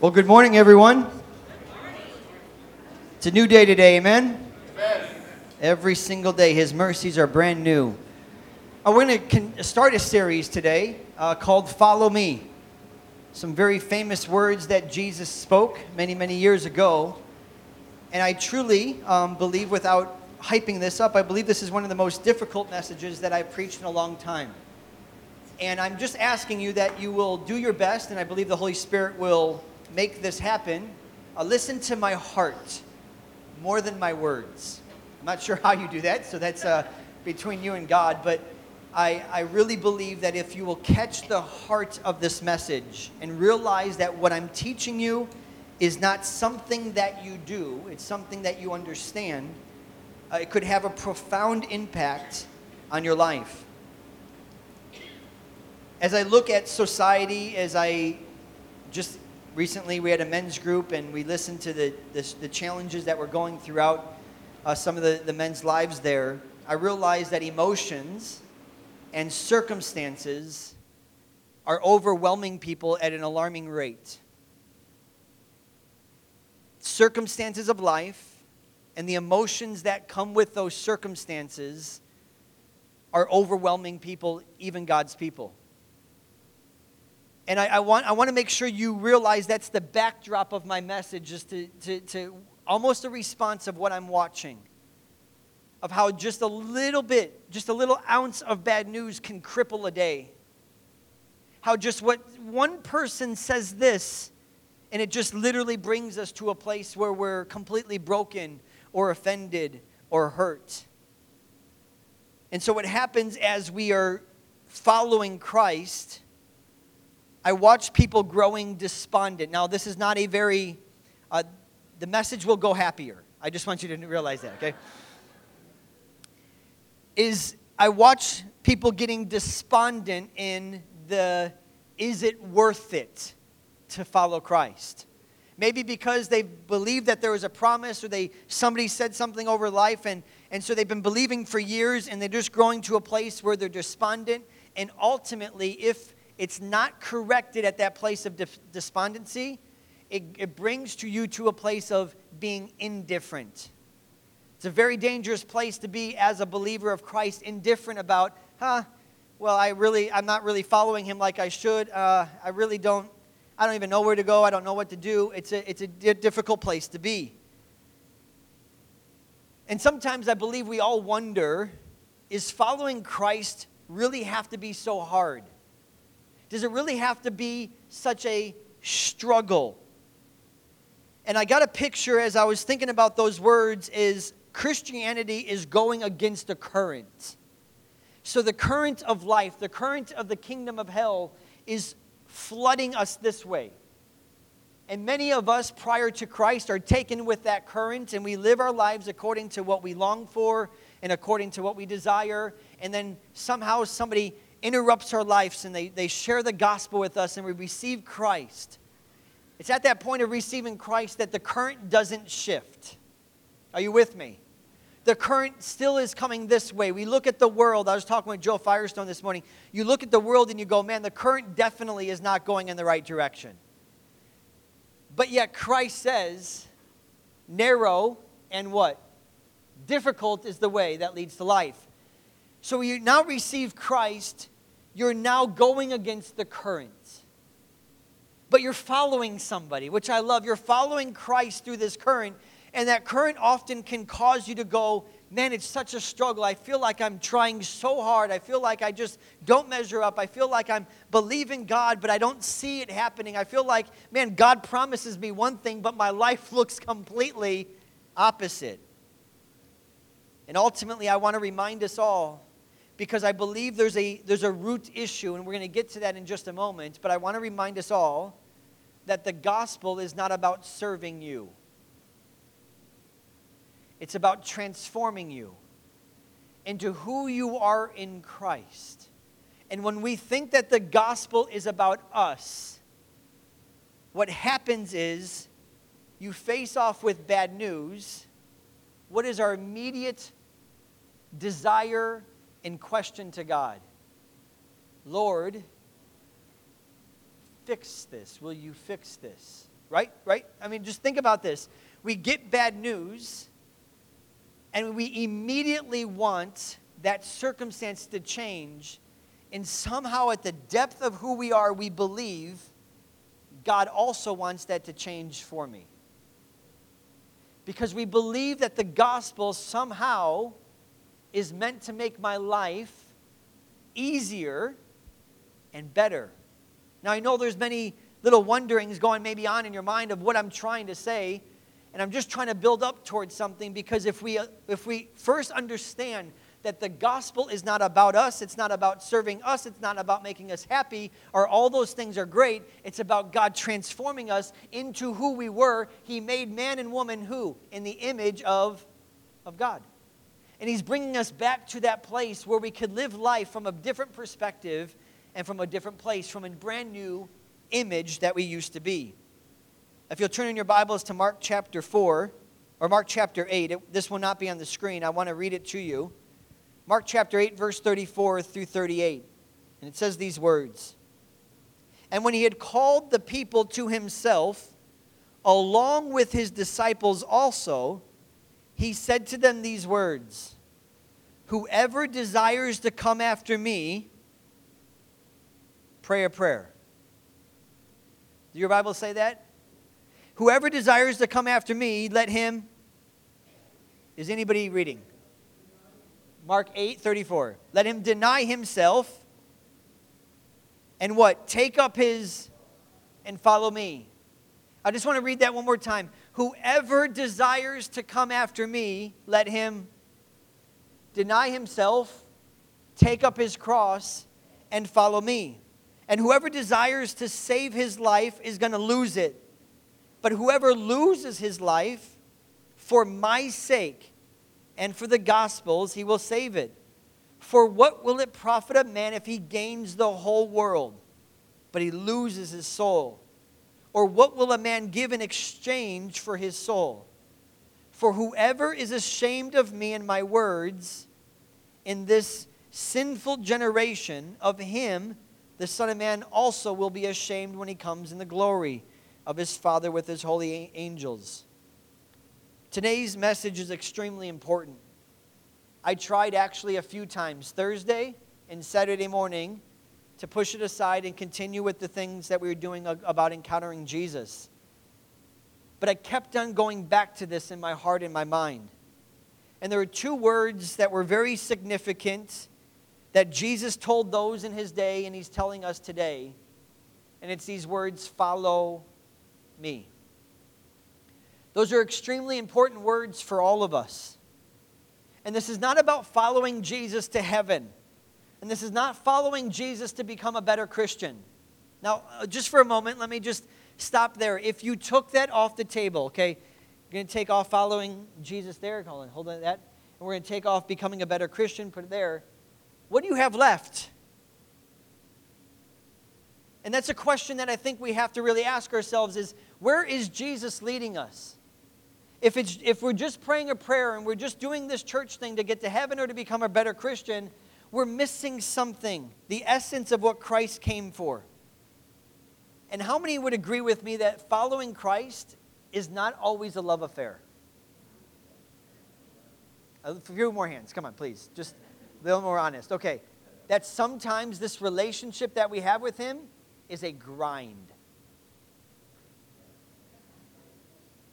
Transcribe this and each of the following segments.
Well, good morning, everyone. It's a new day today, amen? Every single day, His mercies are brand new. We're going to con- start a series today uh, called Follow Me. Some very famous words that Jesus spoke many, many years ago. And I truly um, believe, without hyping this up, I believe this is one of the most difficult messages that I've preached in a long time. And I'm just asking you that you will do your best, and I believe the Holy Spirit will make this happen. Uh, listen to my heart more than my words. I'm not sure how you do that, so that's uh, between you and God, but I, I really believe that if you will catch the heart of this message and realize that what I'm teaching you is not something that you do, it's something that you understand, uh, it could have a profound impact on your life. As I look at society, as I just recently we had a men's group and we listened to the, the, the challenges that were going throughout uh, some of the, the men's lives there, I realized that emotions and circumstances are overwhelming people at an alarming rate. Circumstances of life and the emotions that come with those circumstances are overwhelming people, even God's people. And I, I, want, I want to make sure you realize that's the backdrop of my message, is to, to, to almost a response of what I'm watching. Of how just a little bit, just a little ounce of bad news can cripple a day. How just what one person says this, and it just literally brings us to a place where we're completely broken or offended or hurt. And so, what happens as we are following Christ I watch people growing despondent. Now, this is not a very, uh, the message will go happier. I just want you to realize that, okay? Is I watch people getting despondent in the is it worth it to follow Christ? Maybe because they believe that there was a promise or they somebody said something over life and, and so they've been believing for years and they're just growing to a place where they're despondent. And ultimately, if it's not corrected at that place of despondency, it, it brings to you to a place of being indifferent. It's a very dangerous place to be as a believer of Christ, indifferent about, huh, well, I really, I'm not really following him like I should. Uh, I really don't, I don't even know where to go. I don't know what to do. It's a, it's a difficult place to be. And sometimes I believe we all wonder is following Christ really have to be so hard? Does it really have to be such a struggle? And I got a picture as I was thinking about those words is Christianity is going against the current. So the current of life, the current of the kingdom of hell is flooding us this way. And many of us prior to Christ are taken with that current and we live our lives according to what we long for and according to what we desire. And then somehow somebody interrupts our lives and they, they share the gospel with us and we receive Christ. It's at that point of receiving Christ that the current doesn't shift. Are you with me? The current still is coming this way. We look at the world. I was talking with Joe Firestone this morning. You look at the world and you go, man, the current definitely is not going in the right direction. But yet Christ says, narrow and what? Difficult is the way that leads to life. So you now receive Christ, you're now going against the current. But you're following somebody, which I love. You're following Christ through this current, and that current often can cause you to go, man, it's such a struggle. I feel like I'm trying so hard. I feel like I just don't measure up. I feel like I'm believing God, but I don't see it happening. I feel like, man, God promises me one thing, but my life looks completely opposite. And ultimately, I want to remind us all because I believe there's a, there's a root issue, and we're going to get to that in just a moment. But I want to remind us all that the gospel is not about serving you, it's about transforming you into who you are in Christ. And when we think that the gospel is about us, what happens is you face off with bad news. What is our immediate desire in question to God Lord, fix this. Will you fix this? right? Right? I mean, just think about this. We get bad news, and we immediately want that circumstance to change. And somehow, at the depth of who we are, we believe God also wants that to change for me. Because we believe that the gospel somehow is meant to make my life easier and better. Now, I know there's many little wonderings going maybe on in your mind of what I'm trying to say, and I'm just trying to build up towards something because if we, uh, if we first understand that the gospel is not about us, it's not about serving us, it's not about making us happy, or all those things are great. It's about God transforming us into who we were. He made man and woman who? In the image of, of God. And He's bringing us back to that place where we could live life from a different perspective and from a different place, from a brand new image that we used to be. If you'll turn in your Bibles to Mark chapter 4 or Mark chapter 8, it, this will not be on the screen. I want to read it to you. Mark chapter 8, verse 34 through 38. And it says these words And when he had called the people to himself, along with his disciples also, he said to them these words Whoever desires to come after me, pray a prayer. Do your Bible say that? Whoever desires to come after me, let him. Is anybody reading? Mark 8 34. Let him deny himself and what? Take up his and follow me. I just want to read that one more time. Whoever desires to come after me, let him deny himself, take up his cross, and follow me. And whoever desires to save his life is going to lose it. But whoever loses his life for my sake and for the gospel's, he will save it. For what will it profit a man if he gains the whole world, but he loses his soul? Or what will a man give in exchange for his soul? For whoever is ashamed of me and my words in this sinful generation, of him the Son of Man also will be ashamed when he comes in the glory of his Father with his holy angels. Today's message is extremely important. I tried actually a few times, Thursday and Saturday morning, to push it aside and continue with the things that we were doing about encountering Jesus. But I kept on going back to this in my heart and my mind. And there were two words that were very significant that Jesus told those in his day and he's telling us today. And it's these words follow me. Those are extremely important words for all of us. And this is not about following Jesus to heaven. And this is not following Jesus to become a better Christian. Now, uh, just for a moment, let me just stop there. If you took that off the table, okay, you're going to take off following Jesus there. Hold on, hold on that. And we're going to take off becoming a better Christian, put it there. What do you have left? And that's a question that I think we have to really ask ourselves is where is Jesus leading us? If, it's, if we're just praying a prayer and we're just doing this church thing to get to heaven or to become a better Christian, we're missing something, the essence of what Christ came for. And how many would agree with me that following Christ is not always a love affair? A few more hands. Come on, please. Just a little more honest. Okay. That sometimes this relationship that we have with Him is a grind.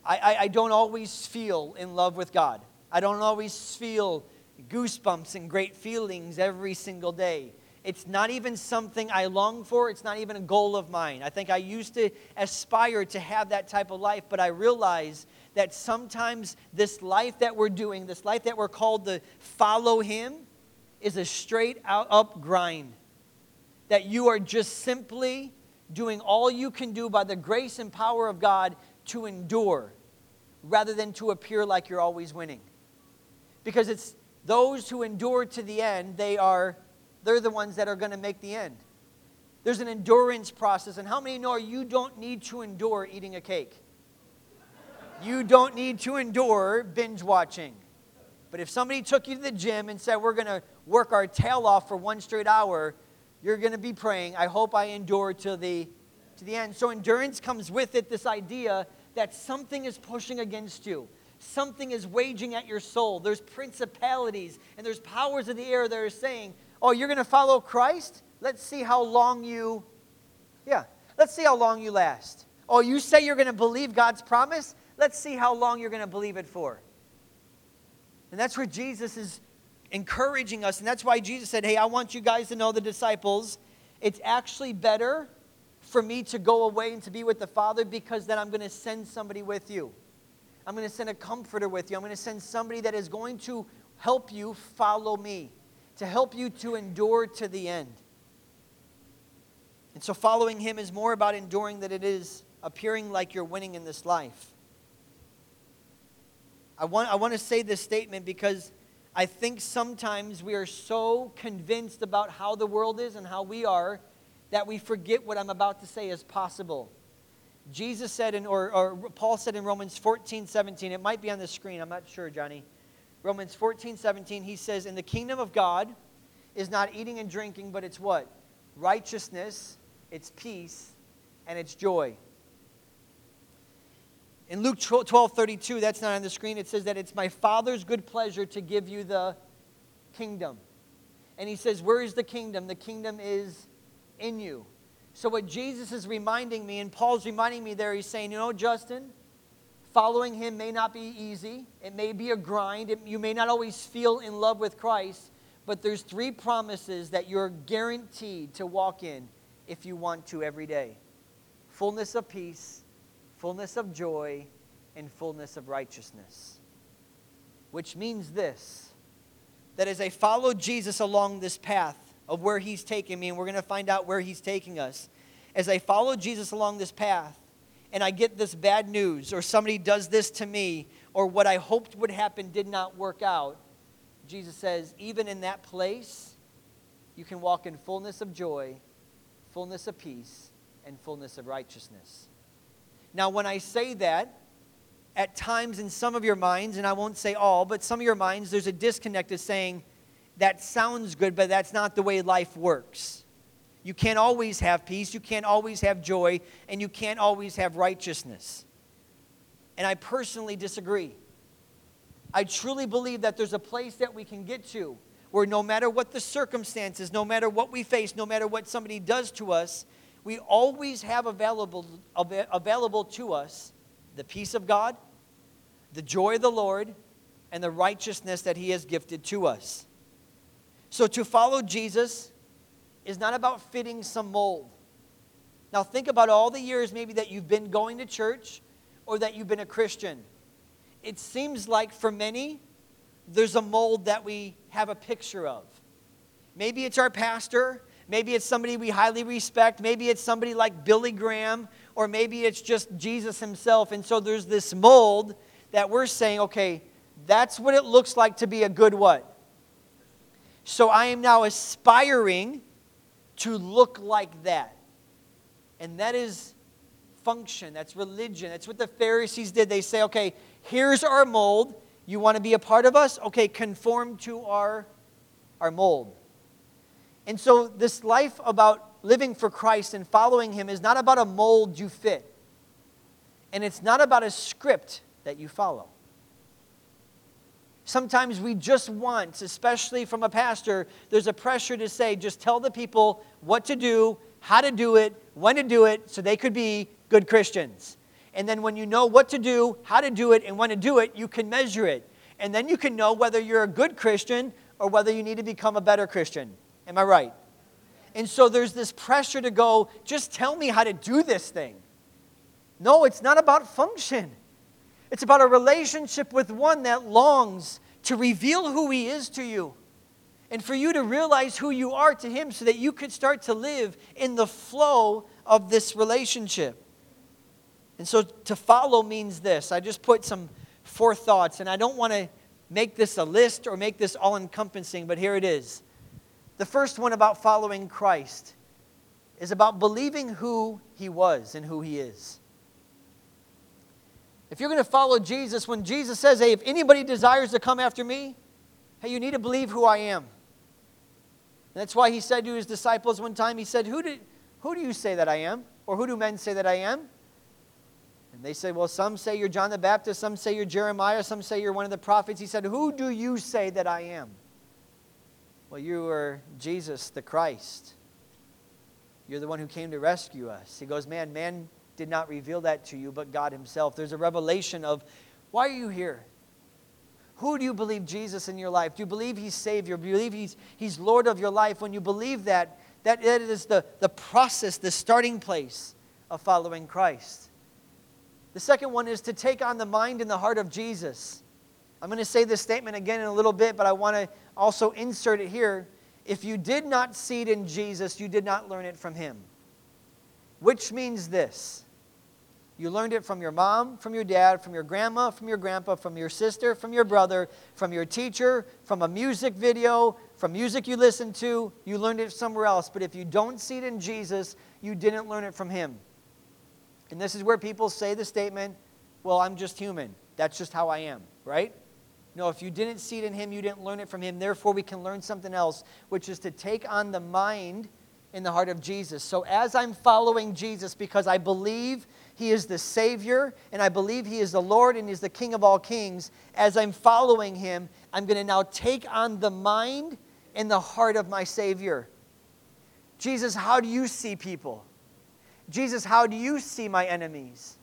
I, I, I don't always feel in love with God. I don't always feel goosebumps and great feelings every single day. It's not even something I long for. It's not even a goal of mine. I think I used to aspire to have that type of life, but I realize that sometimes this life that we're doing, this life that we're called to follow Him, is a straight out up grind. That you are just simply doing all you can do by the grace and power of God to endure rather than to appear like you're always winning. Because it's those who endure to the end, they are they're the ones that are going to make the end. There's an endurance process, and how many know you don't need to endure eating a cake? You don't need to endure binge watching. But if somebody took you to the gym and said, We're going to work our tail off for one straight hour, you're going to be praying, I hope I endure to the to the end. So endurance comes with it this idea that something is pushing against you. Something is waging at your soul. There's principalities and there's powers of the air that are saying, "Oh, you're going to follow Christ? Let's see how long you Yeah, let's see how long you last." Oh, you say you're going to believe God's promise? Let's see how long you're going to believe it for. And that's where Jesus is encouraging us. And that's why Jesus said, Hey, I want you guys to know the disciples. It's actually better for me to go away and to be with the Father because then I'm going to send somebody with you. I'm going to send a comforter with you. I'm going to send somebody that is going to help you follow me, to help you to endure to the end. And so following him is more about enduring than it is appearing like you're winning in this life. I want, I want to say this statement because I think sometimes we are so convinced about how the world is and how we are that we forget what I'm about to say is possible. Jesus said, in, or, or Paul said in Romans 14, 17, it might be on the screen, I'm not sure, Johnny. Romans 14, 17, he says, In the kingdom of God is not eating and drinking, but it's what? Righteousness, it's peace, and it's joy. In Luke 12 32, that's not on the screen, it says that it's my Father's good pleasure to give you the kingdom. And he says, Where is the kingdom? The kingdom is in you. So, what Jesus is reminding me, and Paul's reminding me there, he's saying, You know, Justin, following him may not be easy. It may be a grind. It, you may not always feel in love with Christ, but there's three promises that you're guaranteed to walk in if you want to every day fullness of peace fullness of joy, and fullness of righteousness. Which means this that as I follow Jesus along this path of where he's taking me, and we're going to find out where he's taking us, as I follow Jesus along this path, and I get this bad news, or somebody does this to me, or what I hoped would happen did not work out, Jesus says, even in that place, you can walk in fullness of joy, fullness of peace, and fullness of righteousness. Now, when I say that, at times in some of your minds, and I won't say all, but some of your minds, there's a disconnect of saying, that sounds good, but that's not the way life works. You can't always have peace, you can't always have joy, and you can't always have righteousness. And I personally disagree. I truly believe that there's a place that we can get to where no matter what the circumstances, no matter what we face, no matter what somebody does to us, we always have available, available to us the peace of God, the joy of the Lord, and the righteousness that He has gifted to us. So to follow Jesus is not about fitting some mold. Now, think about all the years maybe that you've been going to church or that you've been a Christian. It seems like for many, there's a mold that we have a picture of. Maybe it's our pastor, Maybe it's somebody we highly respect. Maybe it's somebody like Billy Graham, or maybe it's just Jesus himself. And so there's this mold that we're saying, okay, that's what it looks like to be a good what? So I am now aspiring to look like that. And that is function, that's religion. That's what the Pharisees did. They say, okay, here's our mold. You want to be a part of us? Okay, conform to our, our mold. And so, this life about living for Christ and following Him is not about a mold you fit, and it's not about a script that you follow. Sometimes we just want, especially from a pastor, there's a pressure to say, just tell the people what to do, how to do it, when to do it, so they could be good Christians. And then when you know what to do, how to do it, and when to do it, you can measure it. And then you can know whether you're a good Christian or whether you need to become a better Christian. Am I right? And so there's this pressure to go, just tell me how to do this thing. No, it's not about function. It's about a relationship with one that longs to reveal who he is to you and for you to realize who you are to him so that you could start to live in the flow of this relationship. And so to follow means this. I just put some four thoughts, and I don't want to make this a list or make this all encompassing, but here it is. The first one about following Christ is about believing who he was and who he is. If you're going to follow Jesus, when Jesus says, hey, if anybody desires to come after me, hey, you need to believe who I am. And that's why he said to his disciples one time, he said, who do, who do you say that I am? Or who do men say that I am? And they said, Well, some say you're John the Baptist, some say you're Jeremiah, some say you're one of the prophets. He said, Who do you say that I am? Well, you are Jesus the Christ. You're the one who came to rescue us. He goes, Man, man did not reveal that to you, but God Himself. There's a revelation of why are you here? Who do you believe Jesus in your life? Do you believe He's Savior? Do you believe He's, he's Lord of your life? When you believe that, that is the, the process, the starting place of following Christ. The second one is to take on the mind and the heart of Jesus. I'm going to say this statement again in a little bit, but I want to also insert it here. If you did not see it in Jesus, you did not learn it from him. Which means this you learned it from your mom, from your dad, from your grandma, from your grandpa, from your sister, from your brother, from your teacher, from a music video, from music you listened to. You learned it somewhere else. But if you don't see it in Jesus, you didn't learn it from him. And this is where people say the statement, well, I'm just human. That's just how I am, right? No, if you didn't see it in him, you didn't learn it from him. Therefore, we can learn something else, which is to take on the mind in the heart of Jesus. So, as I'm following Jesus because I believe he is the Savior and I believe he is the Lord and he's the King of all kings, as I'm following him, I'm going to now take on the mind and the heart of my Savior. Jesus, how do you see people? Jesus, how do you see my enemies?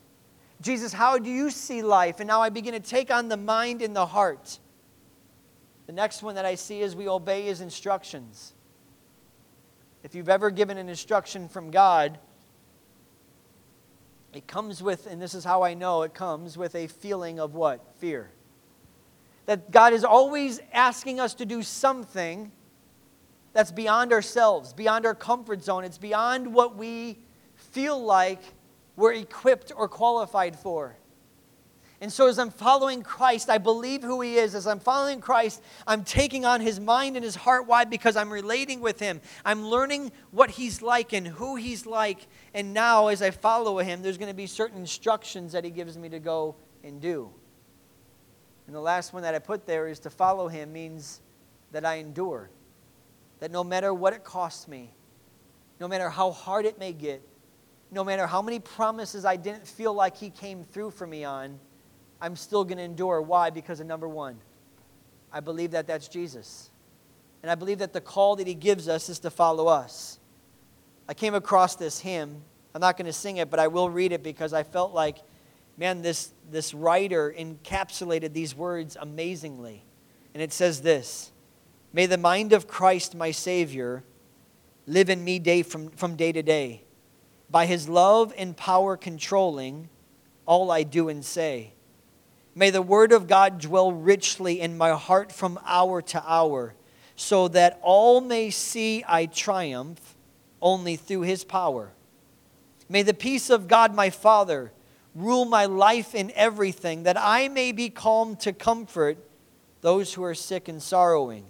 Jesus, how do you see life? And now I begin to take on the mind and the heart. The next one that I see is we obey his instructions. If you've ever given an instruction from God, it comes with, and this is how I know it comes with a feeling of what? Fear. That God is always asking us to do something that's beyond ourselves, beyond our comfort zone. It's beyond what we feel like we're equipped or qualified for. And so, as I'm following Christ, I believe who He is. As I'm following Christ, I'm taking on His mind and His heart. Why? Because I'm relating with Him. I'm learning what He's like and who He's like. And now, as I follow Him, there's going to be certain instructions that He gives me to go and do. And the last one that I put there is to follow Him means that I endure. That no matter what it costs me, no matter how hard it may get, no matter how many promises I didn't feel like He came through for me on, I'm still going to endure. Why? Because of number one, I believe that that's Jesus. And I believe that the call that He gives us is to follow us. I came across this hymn. I'm not going to sing it, but I will read it because I felt like, man, this, this writer encapsulated these words amazingly. And it says this May the mind of Christ, my Savior, live in me day from, from day to day by his love and power controlling all I do and say. May the word of God dwell richly in my heart from hour to hour, so that all may see I triumph only through his power. May the peace of God, my Father, rule my life in everything, that I may be calm to comfort those who are sick and sorrowing.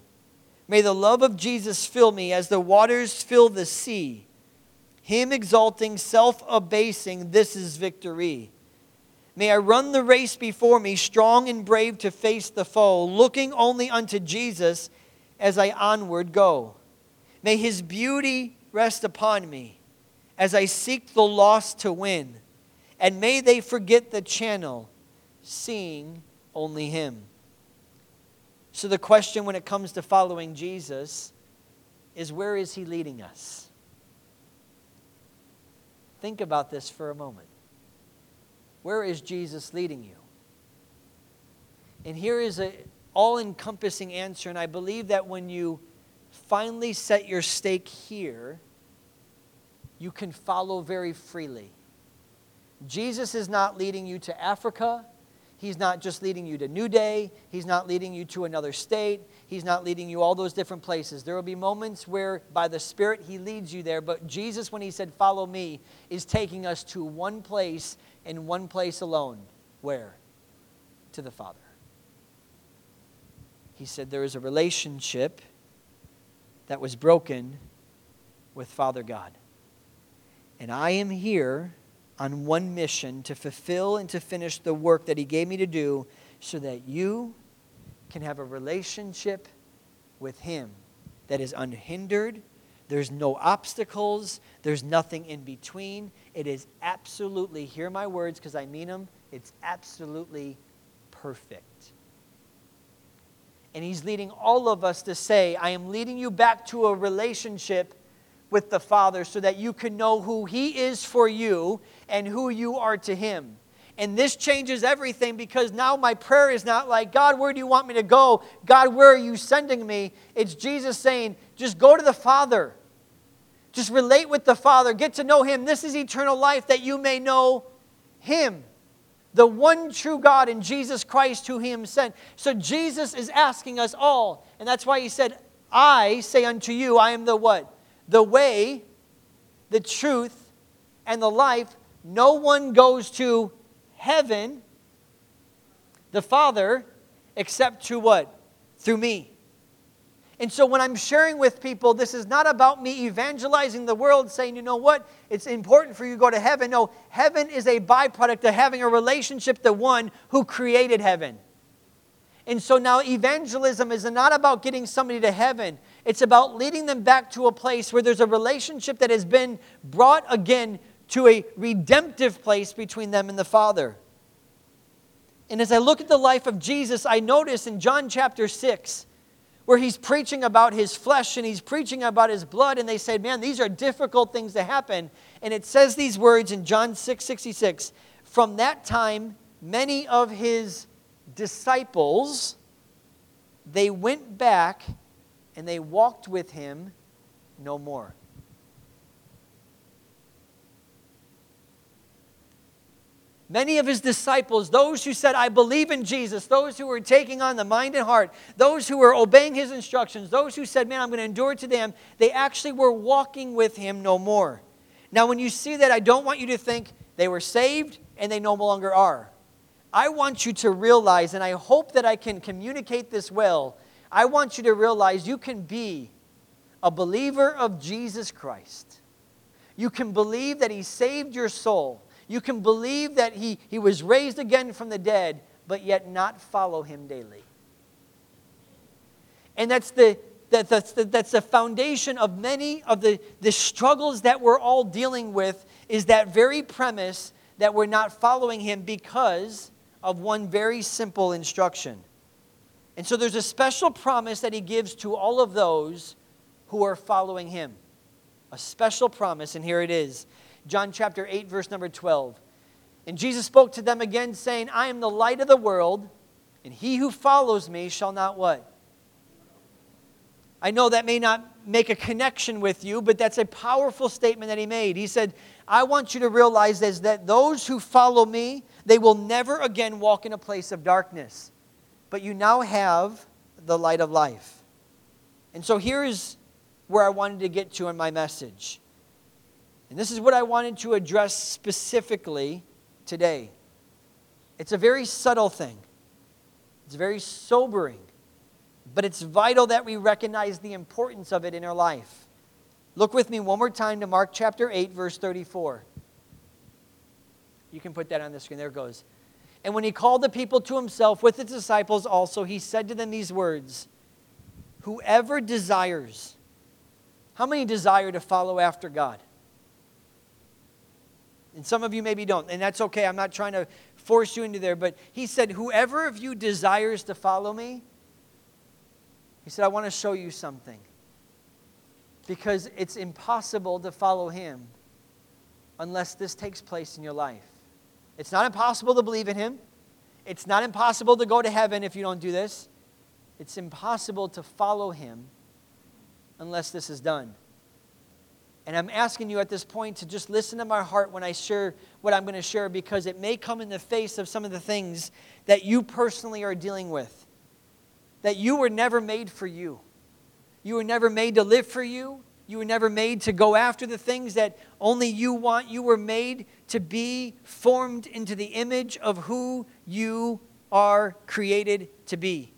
May the love of Jesus fill me as the waters fill the sea him exalting, self abasing, this is victory. May I run the race before me, strong and brave to face the foe, looking only unto Jesus as I onward go. May his beauty rest upon me as I seek the lost to win, and may they forget the channel, seeing only him. So, the question when it comes to following Jesus is where is he leading us? Think about this for a moment. Where is Jesus leading you? And here is an all encompassing answer, and I believe that when you finally set your stake here, you can follow very freely. Jesus is not leading you to Africa. He's not just leading you to New Day. He's not leading you to another state. He's not leading you all those different places. There will be moments where, by the Spirit, He leads you there. But Jesus, when He said, Follow me, is taking us to one place and one place alone. Where? To the Father. He said, There is a relationship that was broken with Father God. And I am here on one mission to fulfill and to finish the work that He gave me to do so that you can have a relationship with Him that is unhindered. There's no obstacles, there's nothing in between. It is absolutely, hear my words because I mean them, it's absolutely perfect. And He's leading all of us to say, I am leading you back to a relationship with the Father so that you can know who He is for you and who you are to Him. And this changes everything because now my prayer is not like, God, where do you want me to go? God, where are you sending me? It's Jesus saying, just go to the Father. Just relate with the Father. Get to know Him. This is eternal life that you may know Him, the one true God in Jesus Christ, who He sent. So Jesus is asking us all, and that's why He said, I say unto you, I am the what? The way, the truth, and the life. No one goes to heaven, the Father, except to what? Through me. And so when I'm sharing with people, this is not about me evangelizing the world, saying, you know what, it's important for you to go to heaven. No, heaven is a byproduct of having a relationship to one who created heaven. And so now evangelism is not about getting somebody to heaven. It's about leading them back to a place where there's a relationship that has been brought again to a redemptive place between them and the Father. And as I look at the life of Jesus, I notice in John chapter 6, where he's preaching about his flesh and he's preaching about his blood, and they said, Man, these are difficult things to happen. And it says these words in John 6 66 From that time, many of his disciples they went back and they walked with him no more. Many of his disciples, those who said, I believe in Jesus, those who were taking on the mind and heart, those who were obeying his instructions, those who said, Man, I'm going to endure to them, they actually were walking with him no more. Now, when you see that, I don't want you to think they were saved and they no longer are. I want you to realize, and I hope that I can communicate this well. I want you to realize you can be a believer of Jesus Christ. You can believe that He saved your soul. You can believe that he, he was raised again from the dead, but yet not follow him daily. And that's the, that, that's, the, that's the foundation of many of the, the struggles that we're all dealing with, is that very premise that we're not following him because of one very simple instruction. And so there's a special promise that he gives to all of those who are following him. A special promise, and here it is John chapter 8, verse number 12. And Jesus spoke to them again, saying, I am the light of the world, and he who follows me shall not what? I know that may not make a connection with you, but that's a powerful statement that he made. He said, I want you to realize is that those who follow me, they will never again walk in a place of darkness. But you now have the light of life. And so here's where I wanted to get to in my message. And this is what I wanted to address specifically today. It's a very subtle thing, it's very sobering, but it's vital that we recognize the importance of it in our life. Look with me one more time to Mark chapter 8, verse 34. You can put that on the screen. There it goes. And when he called the people to himself with his disciples also, he said to them these words Whoever desires, how many desire to follow after God? And some of you maybe don't, and that's okay. I'm not trying to force you into there, but he said, Whoever of you desires to follow me, he said, I want to show you something. Because it's impossible to follow him unless this takes place in your life. It's not impossible to believe in him. It's not impossible to go to heaven if you don't do this. It's impossible to follow him unless this is done. And I'm asking you at this point to just listen to my heart when I share what I'm going to share because it may come in the face of some of the things that you personally are dealing with. That you were never made for you. You were never made to live for you. You were never made to go after the things that only you want. You were made to be formed into the image of who you are created to be.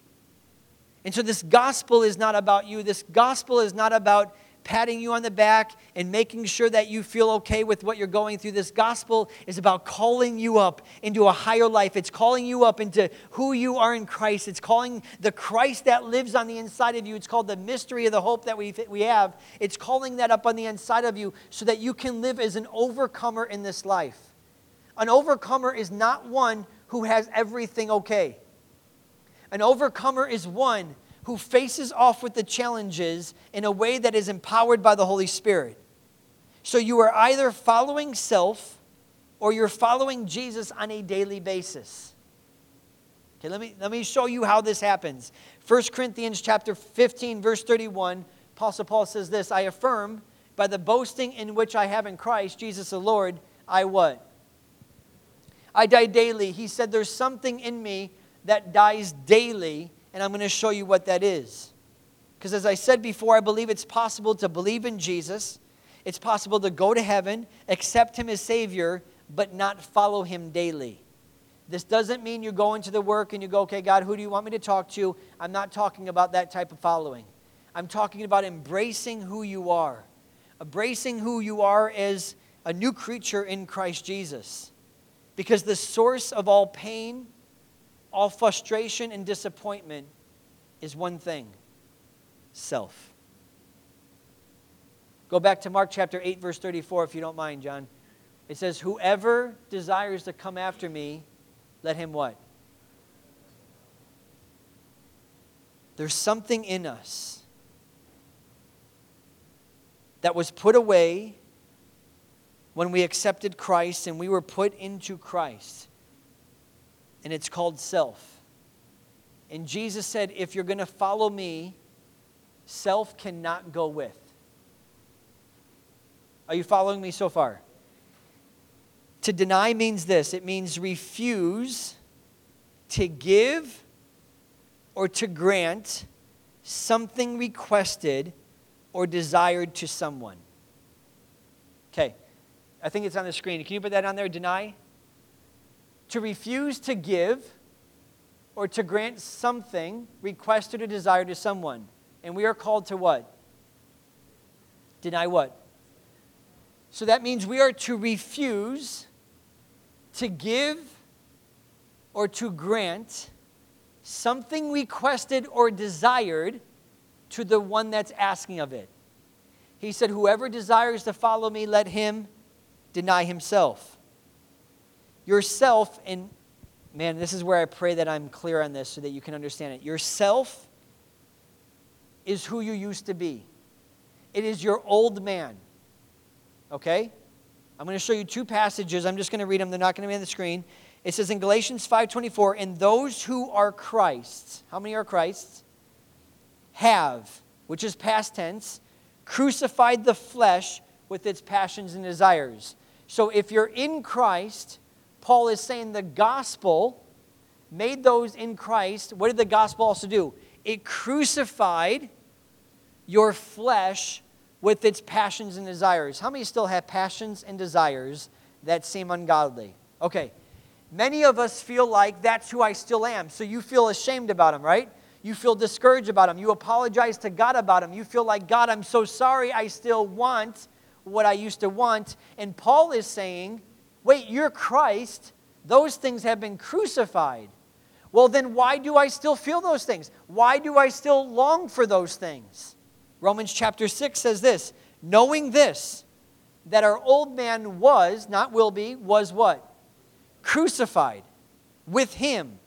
And so, this gospel is not about you. This gospel is not about patting you on the back and making sure that you feel okay with what you're going through. This gospel is about calling you up into a higher life. It's calling you up into who you are in Christ. It's calling the Christ that lives on the inside of you. It's called the mystery of the hope that we, we have. It's calling that up on the inside of you so that you can live as an overcomer in this life. An overcomer is not one who has everything okay. An overcomer is one who faces off with the challenges in a way that is empowered by the Holy Spirit. So you are either following self or you're following Jesus on a daily basis. Okay, let me, let me show you how this happens. 1 Corinthians chapter 15, verse 31, Apostle Paul says this I affirm by the boasting in which I have in Christ, Jesus the Lord, I what? I die daily. He said, There's something in me that dies daily and I'm going to show you what that is. Because as I said before, I believe it's possible to believe in Jesus, it's possible to go to heaven, accept Him as Savior, but not follow Him daily. This doesn't mean you go into the work and you go, okay, God, who do you want me to talk to? I'm not talking about that type of following. I'm talking about embracing who you are, embracing who you are as a new creature in Christ Jesus. Because the source of all pain, all frustration and disappointment is one thing self. Go back to Mark chapter 8, verse 34, if you don't mind, John. It says, Whoever desires to come after me, let him what? There's something in us that was put away when we accepted Christ and we were put into Christ and it's called self. And Jesus said, if you're going to follow me, self cannot go with. Are you following me so far? To deny means this it means refuse to give or to grant something requested or desired to someone. Okay, I think it's on the screen. Can you put that on there? Deny? To refuse to give or to grant something requested or desired to someone. And we are called to what? Deny what? So that means we are to refuse to give or to grant something requested or desired to the one that's asking of it. He said, Whoever desires to follow me, let him deny himself Yourself, and man, this is where I pray that I'm clear on this so that you can understand it. Yourself is who you used to be, it is your old man. Okay? I'm going to show you two passages. I'm just going to read them. They're not going to be on the screen. It says in Galatians 5:24, "And those who are Christ's, how many are Christ's? Have, which is past tense, crucified the flesh with its passions and desires." So if you're in Christ, Paul is saying the gospel made those in Christ. What did the gospel also do? It crucified your flesh with its passions and desires. How many still have passions and desires that seem ungodly? Okay. Many of us feel like that's who I still am. So you feel ashamed about them, right? You feel discouraged about them. You apologize to God about them. You feel like, God, I'm so sorry I still want what I used to want. And Paul is saying, Wait, you're Christ. Those things have been crucified. Well, then why do I still feel those things? Why do I still long for those things? Romans chapter 6 says this knowing this, that our old man was, not will be, was what? Crucified with him.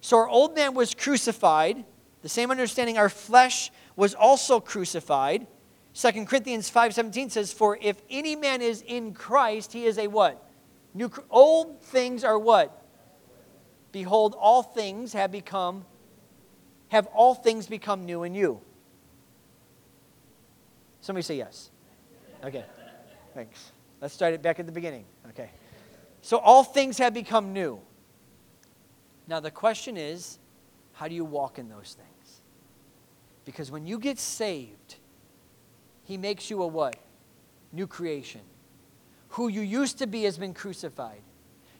So our old man was crucified. The same understanding, our flesh was also crucified. 2 Corinthians 5:17 says, For if any man is in Christ, he is a what? New, old things are what? Behold, all things have become, have all things become new in you. Somebody say yes. Okay, thanks. Let's start it back at the beginning. Okay. So all things have become new. Now the question is, how do you walk in those things? Because when you get saved, he makes you a what? New creation. Who you used to be has been crucified.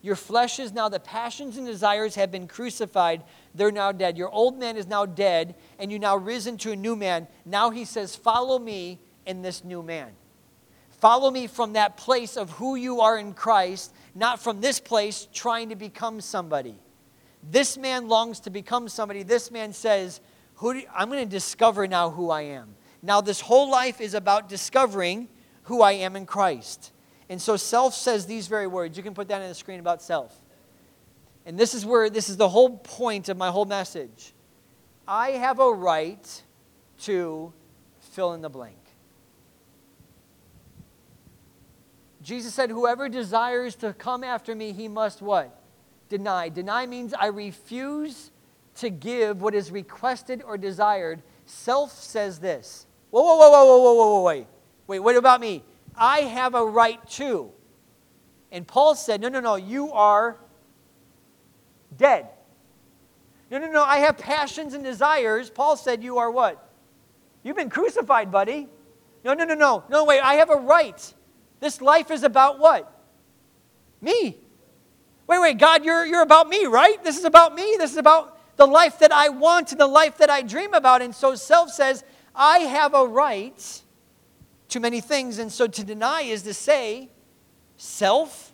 Your flesh is now, the passions and desires have been crucified. They're now dead. Your old man is now dead, and you now risen to a new man. Now he says, Follow me, in this new man. Follow me from that place of who you are in Christ, not from this place trying to become somebody. This man longs to become somebody. This man says, who I'm going to discover now who I am. Now, this whole life is about discovering who I am in Christ. And so self says these very words. You can put that on the screen about self. And this is where this is the whole point of my whole message. I have a right to fill in the blank. Jesus said, Whoever desires to come after me, he must what? Deny. Deny means I refuse to give what is requested or desired. Self says this. Whoa, whoa, whoa, whoa, whoa, whoa, whoa, wait. Wait, what about me? I have a right to. And Paul said, No, no, no, you are dead. No, no, no, I have passions and desires. Paul said, You are what? You've been crucified, buddy. No, no, no, no. No, wait, I have a right. This life is about what? Me. Wait, wait, God, you're, you're about me, right? This is about me. This is about the life that I want and the life that I dream about. And so self says, I have a right to many things. And so to deny is to say, self,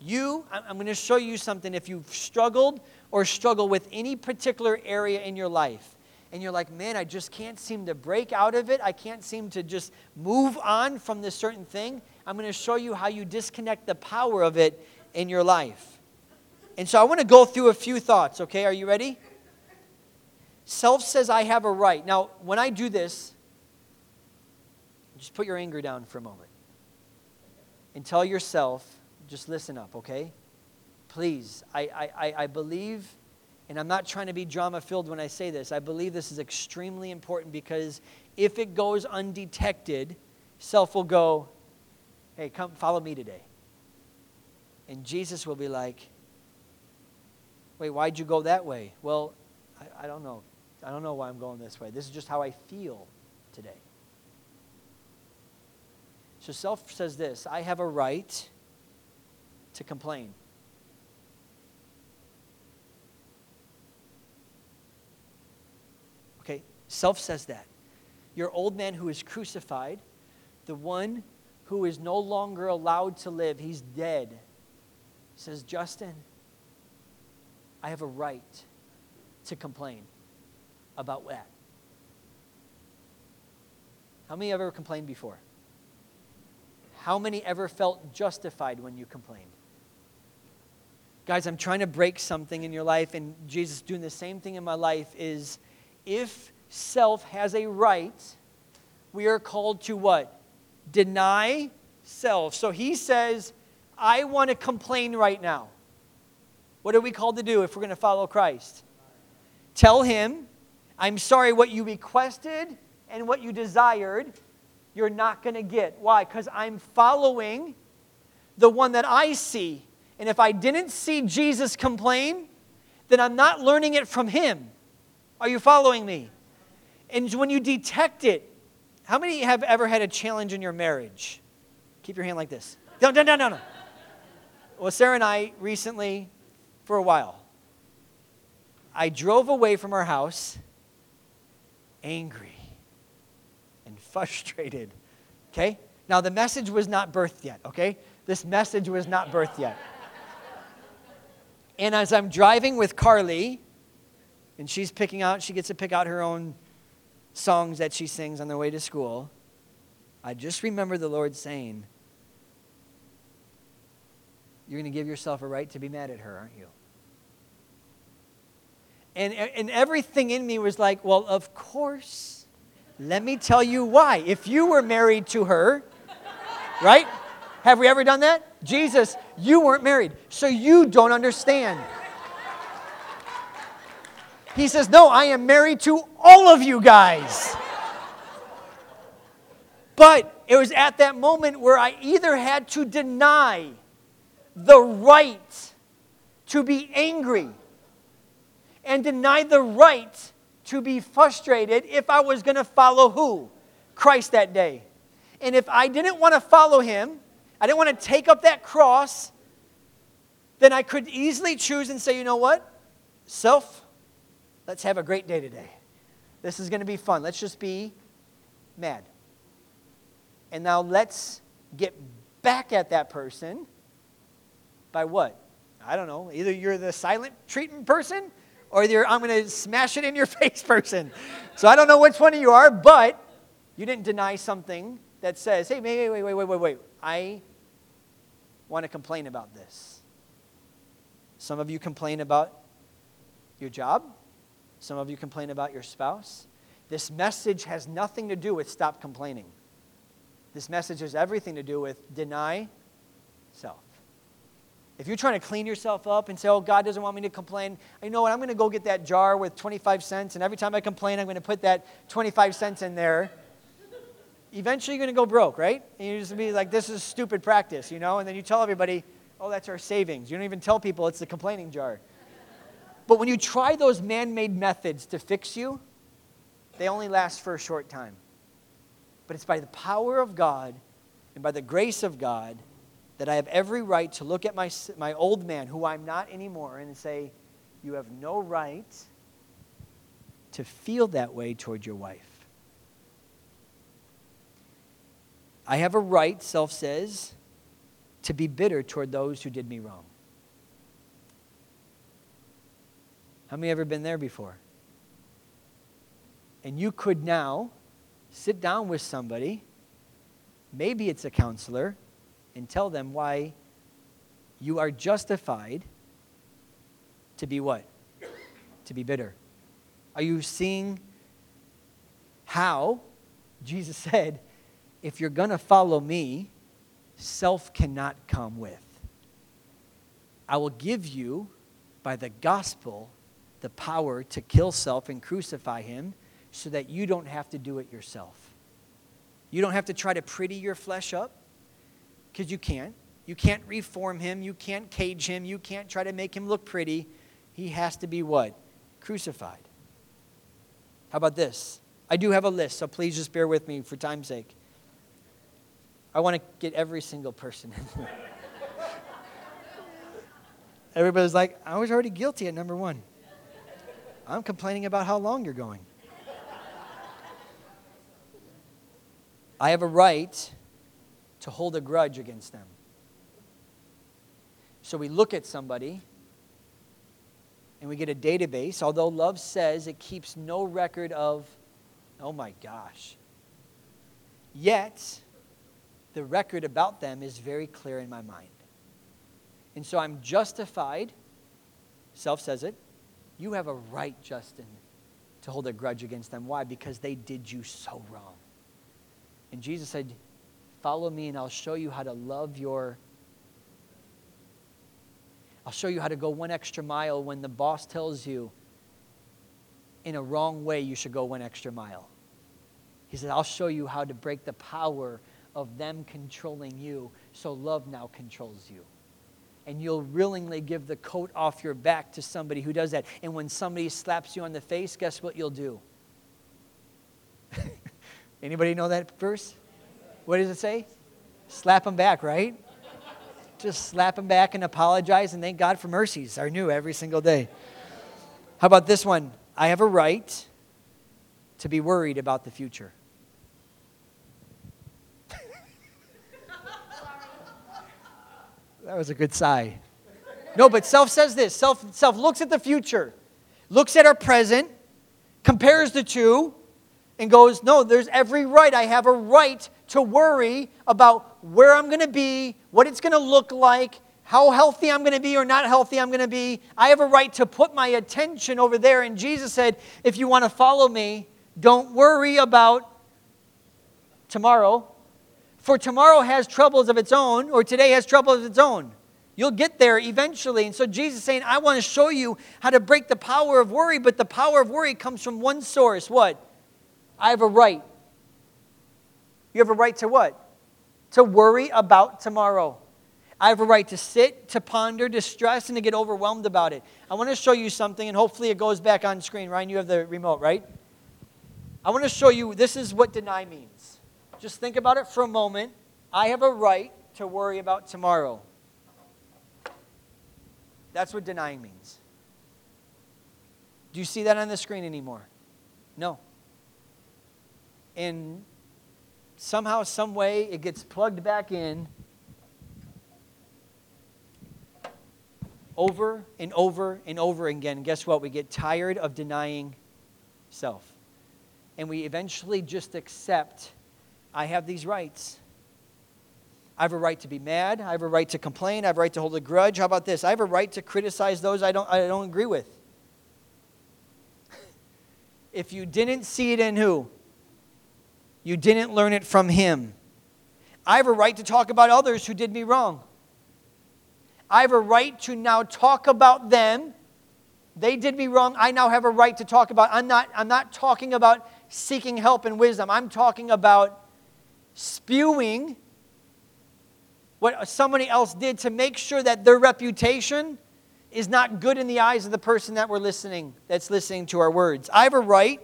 you, I'm going to show you something. If you've struggled or struggle with any particular area in your life, and you're like, man, I just can't seem to break out of it. I can't seem to just move on from this certain thing. I'm going to show you how you disconnect the power of it in your life. And so I want to go through a few thoughts, okay? Are you ready? Self says I have a right. Now, when I do this, just put your anger down for a moment and tell yourself, just listen up, okay? Please, I, I, I believe and I'm not trying to be drama filled when I say this. I believe this is extremely important because if it goes undetected, self will go, hey, come follow me today. And Jesus will be like, wait, why'd you go that way? Well, I, I don't know. I don't know why I'm going this way. This is just how I feel today. So self says this I have a right to complain. Okay, self says that. Your old man who is crucified, the one who is no longer allowed to live, he's dead, says, Justin, I have a right to complain about that. How many have ever complained before? How many ever felt justified when you complained? Guys, I'm trying to break something in your life, and Jesus doing the same thing in my life is if self has a right, we are called to what? Deny self. So he says, I want to complain right now. What are we called to do if we're going to follow Christ? Tell him, I'm sorry, what you requested and what you desired, you're not going to get. Why? Because I'm following the one that I see. And if I didn't see Jesus complain, then I'm not learning it from him. Are you following me? And when you detect it, how many have ever had a challenge in your marriage? Keep your hand like this. No, no, no, no, no. Well, Sarah and I recently, for a while, I drove away from our house angry and frustrated. Okay? Now, the message was not birthed yet, okay? This message was not birthed yet. And as I'm driving with Carly, and she's picking out, she gets to pick out her own songs that she sings on the way to school, I just remember the Lord saying, You're going to give yourself a right to be mad at her, aren't you? And, and everything in me was like, Well, of course. Let me tell you why. If you were married to her, right? Have we ever done that? Jesus, you weren't married, so you don't understand. He says, No, I am married to all of you guys. But it was at that moment where I either had to deny the right to be angry and deny the right to be frustrated if I was going to follow who? Christ that day. And if I didn't want to follow him, I didn't want to take up that cross, then I could easily choose and say, you know what? Self, Let's have a great day today. This is going to be fun. Let's just be mad. And now let's get back at that person by what? I don't know. Either you're the silent treatment person or you're I'm going to smash it in your face person. So I don't know which one of you are, but you didn't deny something that says, hey, wait, wait, wait, wait, wait, wait. I want to complain about this. Some of you complain about your job. Some of you complain about your spouse. This message has nothing to do with stop complaining. This message has everything to do with deny self. If you're trying to clean yourself up and say, oh, God doesn't want me to complain, you know what? I'm going to go get that jar with 25 cents, and every time I complain, I'm going to put that 25 cents in there. Eventually, you're going to go broke, right? And you're just going to be like, this is stupid practice, you know? And then you tell everybody, oh, that's our savings. You don't even tell people it's the complaining jar. But when you try those man made methods to fix you, they only last for a short time. But it's by the power of God and by the grace of God that I have every right to look at my, my old man, who I'm not anymore, and say, You have no right to feel that way toward your wife. I have a right, self says, to be bitter toward those who did me wrong. How many ever been there before? And you could now sit down with somebody, maybe it's a counselor, and tell them why you are justified to be what? To be bitter. Are you seeing how Jesus said, if you're going to follow me, self cannot come with? I will give you, by the gospel, the power to kill self and crucify him so that you don't have to do it yourself. You don't have to try to pretty your flesh up because you can't. You can't reform him. You can't cage him. You can't try to make him look pretty. He has to be what? Crucified. How about this? I do have a list, so please just bear with me for time's sake. I want to get every single person in here. Everybody's like, I was already guilty at number one. I'm complaining about how long you're going. I have a right to hold a grudge against them. So we look at somebody and we get a database, although love says it keeps no record of, oh my gosh. Yet, the record about them is very clear in my mind. And so I'm justified, self says it. You have a right, Justin, to hold a grudge against them. Why? Because they did you so wrong. And Jesus said, Follow me, and I'll show you how to love your. I'll show you how to go one extra mile when the boss tells you in a wrong way you should go one extra mile. He said, I'll show you how to break the power of them controlling you so love now controls you. And you'll willingly give the coat off your back to somebody who does that. And when somebody slaps you on the face, guess what you'll do? Anybody know that verse? What does it say? Slap them back, right? Just slap them back and apologize and thank God for mercies are new every single day. How about this one? I have a right to be worried about the future. that was a good sigh. No, but self says this self, self looks at the future, looks at our present, compares the two, and goes, No, there's every right. I have a right to worry about where I'm going to be, what it's going to look like, how healthy I'm going to be or not healthy I'm going to be. I have a right to put my attention over there. And Jesus said, If you want to follow me, don't worry about tomorrow. For tomorrow has troubles of its own, or today has troubles of its own. You'll get there eventually. And so Jesus is saying, I want to show you how to break the power of worry, but the power of worry comes from one source. What? I have a right. You have a right to what? To worry about tomorrow. I have a right to sit, to ponder, to stress, and to get overwhelmed about it. I want to show you something, and hopefully it goes back on screen. Ryan, you have the remote, right? I want to show you this is what deny means. Just think about it for a moment. I have a right to worry about tomorrow. That's what denying means. Do you see that on the screen anymore? No. In somehow, some way, it gets plugged back in over and over and over again. Guess what? We get tired of denying self. And we eventually just accept I have these rights. I have a right to be mad. I have a right to complain. I have a right to hold a grudge. How about this? I have a right to criticize those I don't, I don't agree with. if you didn't see it in who? You didn't learn it from him. I have a right to talk about others who did me wrong. I have a right to now talk about them. They did me wrong. I now have a right to talk about. I'm not, I'm not talking about seeking help and wisdom. I'm talking about spewing what somebody else did to make sure that their reputation is not good in the eyes of the person that we're listening, that's listening to our words. I have a right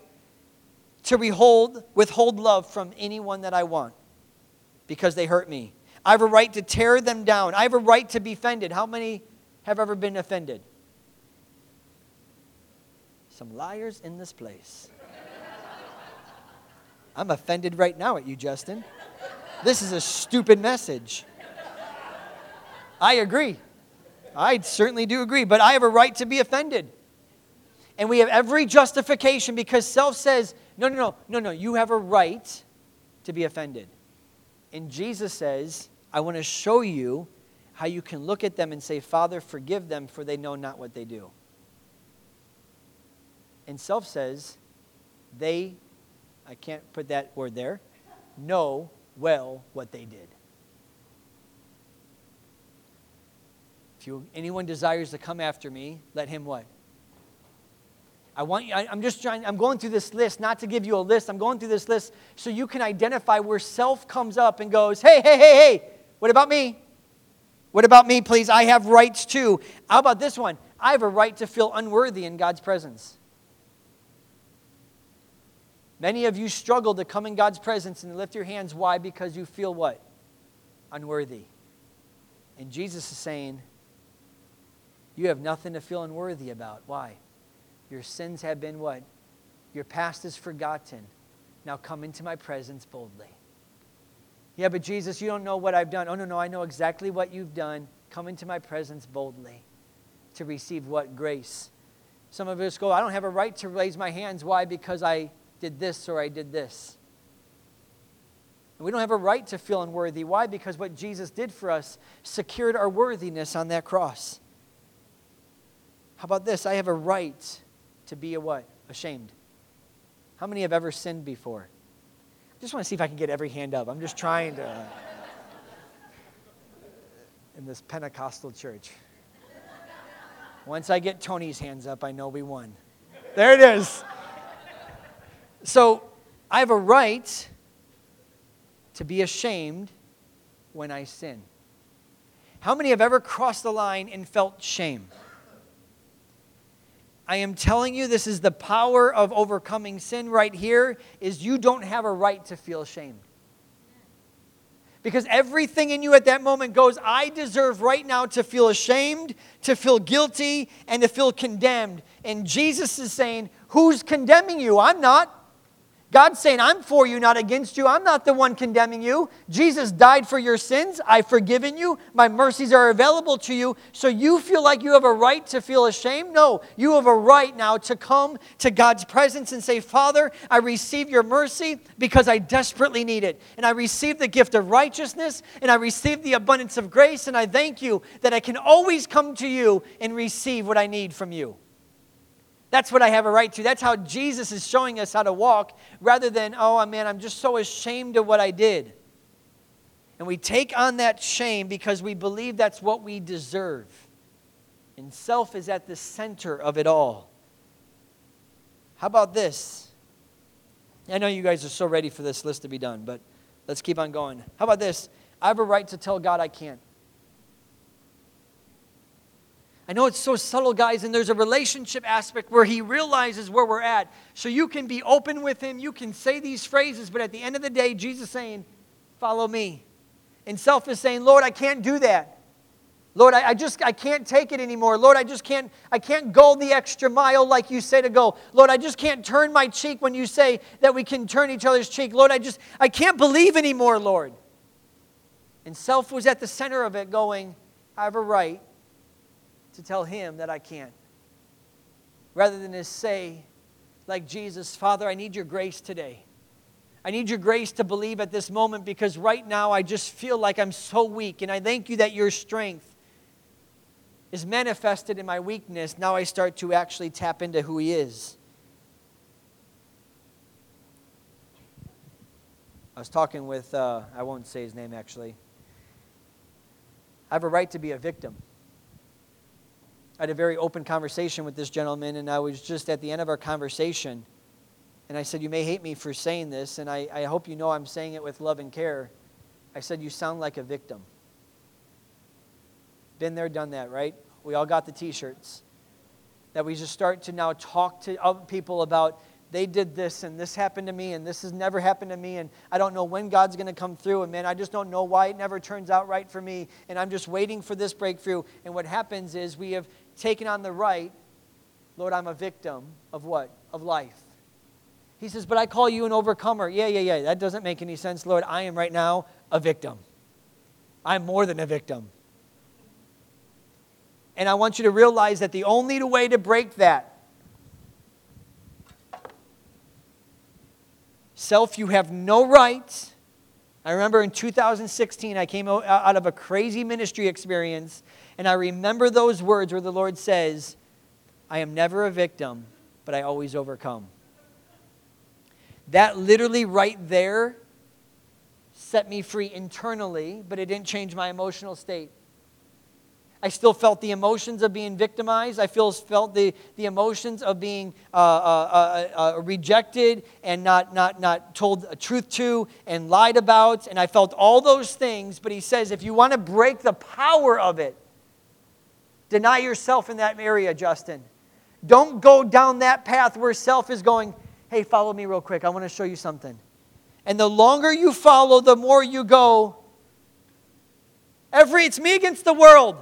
to withhold, withhold love from anyone that I want because they hurt me. I have a right to tear them down. I have a right to be offended. How many have ever been offended? Some liars in this place. I'm offended right now at you, Justin. This is a stupid message. I agree. I certainly do agree, but I have a right to be offended. And we have every justification because self says, no, no, no, no, no, you have a right to be offended. And Jesus says, I want to show you how you can look at them and say, Father, forgive them, for they know not what they do. And self says, they, I can't put that word there, know well what they did. If you, anyone desires to come after me, let him what? I want you, I, I'm just trying, I'm going through this list, not to give you a list. I'm going through this list so you can identify where self comes up and goes, hey, hey, hey, hey, what about me? What about me, please? I have rights too. How about this one? I have a right to feel unworthy in God's presence. Many of you struggle to come in God's presence and lift your hands. Why? Because you feel what? Unworthy. And Jesus is saying, You have nothing to feel unworthy about. Why? Your sins have been what? Your past is forgotten. Now come into my presence boldly. Yeah, but Jesus, you don't know what I've done. Oh, no, no, I know exactly what you've done. Come into my presence boldly to receive what? Grace. Some of us go, I don't have a right to raise my hands. Why? Because I did this or I did this. We don't have a right to feel unworthy. Why? Because what Jesus did for us secured our worthiness on that cross. How about this? I have a right to be a what? Ashamed. How many have ever sinned before? I just want to see if I can get every hand up. I'm just trying to. Uh, in this Pentecostal church. Once I get Tony's hands up, I know we won. There it is. So I have a right to be ashamed when I sin. How many have ever crossed the line and felt shame? I am telling you, this is the power of overcoming sin right here, is you don't have a right to feel shame. Because everything in you at that moment goes, I deserve right now to feel ashamed, to feel guilty, and to feel condemned. And Jesus is saying, Who's condemning you? I'm not. God's saying, I'm for you, not against you. I'm not the one condemning you. Jesus died for your sins. I've forgiven you. My mercies are available to you. So you feel like you have a right to feel ashamed? No, you have a right now to come to God's presence and say, Father, I receive your mercy because I desperately need it. And I receive the gift of righteousness and I receive the abundance of grace. And I thank you that I can always come to you and receive what I need from you. That's what I have a right to. That's how Jesus is showing us how to walk rather than, oh man, I'm just so ashamed of what I did. And we take on that shame because we believe that's what we deserve. And self is at the center of it all. How about this? I know you guys are so ready for this list to be done, but let's keep on going. How about this? I have a right to tell God I can't. I know it's so subtle, guys, and there's a relationship aspect where he realizes where we're at. So you can be open with him, you can say these phrases, but at the end of the day, Jesus is saying, Follow me. And self is saying, Lord, I can't do that. Lord, I, I, just I can't take it anymore. Lord, I just can't I can't go the extra mile like you say to go. Lord, I just can't turn my cheek when you say that we can turn each other's cheek. Lord, I just I can't believe anymore, Lord. And self was at the center of it going, I have a right to tell him that I can't. Rather than to say, like Jesus, Father, I need your grace today. I need your grace to believe at this moment because right now I just feel like I'm so weak. And I thank you that your strength is manifested in my weakness, now I start to actually tap into who He is. I was talking with, uh, I won't say his name actually. I have a right to be a victim. I had a very open conversation with this gentleman, and I was just at the end of our conversation, and I said, You may hate me for saying this, and I, I hope you know I'm saying it with love and care. I said, You sound like a victim. Been there, done that, right? We all got the t shirts. That we just start to now talk to other people about they did this and this happened to me and this has never happened to me and I don't know when God's going to come through and man I just don't know why it never turns out right for me and I'm just waiting for this breakthrough and what happens is we have taken on the right Lord I'm a victim of what? Of life. He says but I call you an overcomer. Yeah yeah yeah. That doesn't make any sense Lord. I am right now a victim. I'm more than a victim. And I want you to realize that the only way to break that self, you have no right. I remember in 2016, I came out of a crazy ministry experience, and I remember those words where the Lord says, I am never a victim, but I always overcome. That literally right there set me free internally, but it didn't change my emotional state. I still felt the emotions of being victimized. I feel, felt the, the emotions of being uh, uh, uh, uh, rejected and not, not, not told the truth to and lied about. And I felt all those things. But he says if you want to break the power of it, deny yourself in that area, Justin. Don't go down that path where self is going, hey, follow me real quick. I want to show you something. And the longer you follow, the more you go, every, it's me against the world.